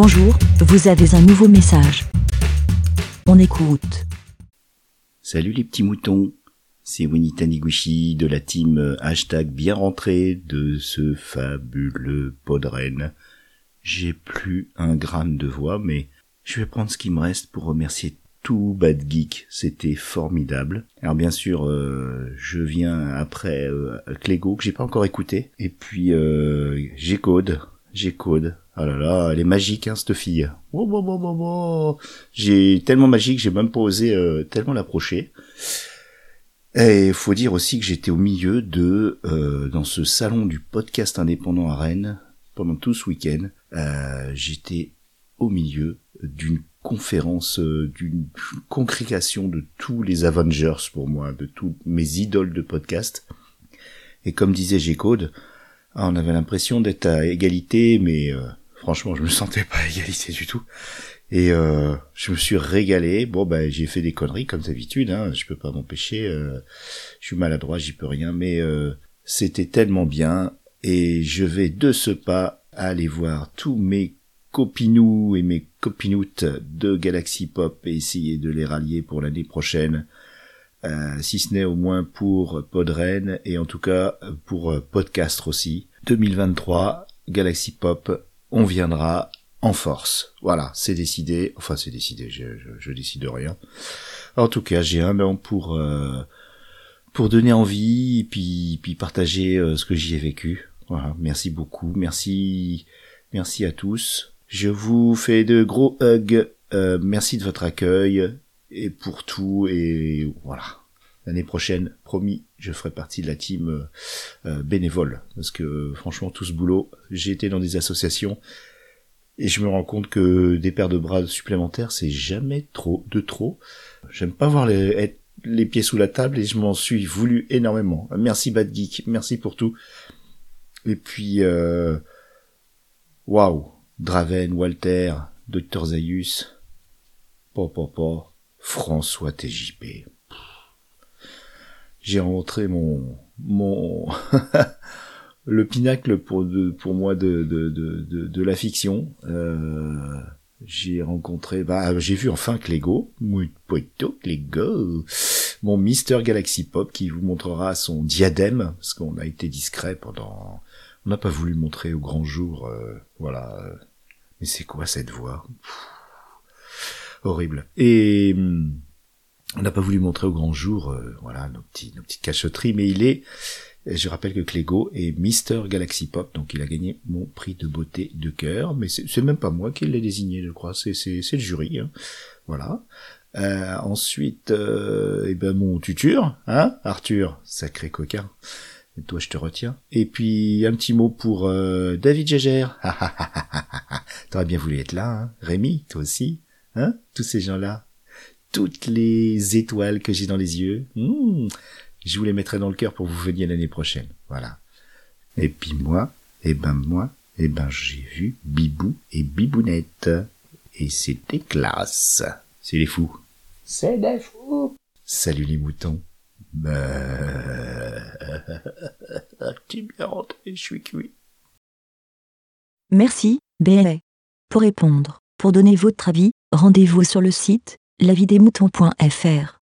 Bonjour, vous avez un nouveau message. On écoute. Salut les petits moutons, c'est Winnie Taniguchi de la team euh, hashtag bien rentré de ce fabuleux podren. J'ai plus un gramme de voix, mais je vais prendre ce qui me reste pour remercier tout Bad Geek, c'était formidable. Alors bien sûr, euh, je viens après euh, Clégo que j'ai pas encore écouté, et puis euh, j'ai code. Oh là là, elle est magique hein cette fille. J'ai tellement magique, j'ai même pas osé euh, tellement l'approcher. Et il faut dire aussi que j'étais au milieu de euh, dans ce salon du podcast indépendant à Rennes pendant tout ce week-end. Euh, j'étais au milieu d'une conférence, euh, d'une congrégation de tous les Avengers pour moi, de tous mes idoles de podcast. Et comme disait G-Code, ah, on avait l'impression d'être à égalité, mais euh, franchement, je me sentais pas à égalité du tout. Et euh, je me suis régalé. Bon, ben, j'ai fait des conneries comme d'habitude. Hein, je peux pas m'empêcher. euh, je suis maladroit, j'y peux rien. Mais euh, c'était tellement bien. Et je vais de ce pas aller voir tous mes copinous et mes copinoutes de Galaxy Pop et essayer de les rallier pour l'année prochaine. Si ce n'est au moins pour Podren et en tout cas pour euh, Podcast aussi. 2023, Galaxy Pop, on viendra en force. Voilà, c'est décidé. Enfin, c'est décidé. Je, je, je décide de rien. En tout cas, j'ai un an pour euh, pour donner envie et puis puis partager euh, ce que j'y ai vécu. Voilà, merci beaucoup. Merci merci à tous. Je vous fais de gros hugs. Euh, merci de votre accueil et pour tout et voilà. L'année prochaine, promis, je ferai partie de la team euh, euh, bénévole parce que franchement tout ce boulot, j'ai été dans des associations et je me rends compte que des paires de bras supplémentaires, c'est jamais trop de trop. J'aime pas voir les, être les pieds sous la table et je m'en suis voulu énormément. Merci Bad Geek, merci pour tout. Et puis euh, waouh, Draven, Walter, Dr Zaius, Papa, François TJP. J'ai rencontré mon mon le pinacle pour de, pour moi de de, de, de, la fiction. Euh, j'ai rencontré bah j'ai vu enfin Clégo, Clégo, mon Mister Galaxy Pop qui vous montrera son diadème parce qu'on a été discret pendant on n'a pas voulu montrer au grand jour euh, voilà. Mais c'est quoi cette voix? Pff, Horrible. Et hum, on n'a pas voulu montrer au grand jour, euh, voilà, nos, petits, nos petites cachotteries, mais il est, je rappelle que Clégo est Mister Galaxy Pop, donc il a gagné mon prix de beauté de cœur, mais c'est même pas moi qui l'ai désigné, je crois, c'est le jury, hein. voilà. Euh, ensuite, euh, eh ben mon tuteur, hein, Arthur, sacré coquin. Et toi, je te retiens. Et puis un petit mot pour euh, David Gégère. T'aurais bien voulu être là, hein. Rémi, toi aussi, hein, tous ces gens-là toutes les étoiles que j'ai dans les yeux. Hmm, je vous les mettrai dans le cœur pour que vous veniez l'année prochaine. Voilà. Et puis moi, eh ben moi, eh ben j'ai vu Bibou et Bibounette. Et c'était classe. C'est les fous. C'est des fous. Salut les moutons. Bah... Tu bien rentré, je suis cuit. Merci, BLA. Pour répondre, pour donner votre avis, rendez-vous sur le site lavidemouton.fr.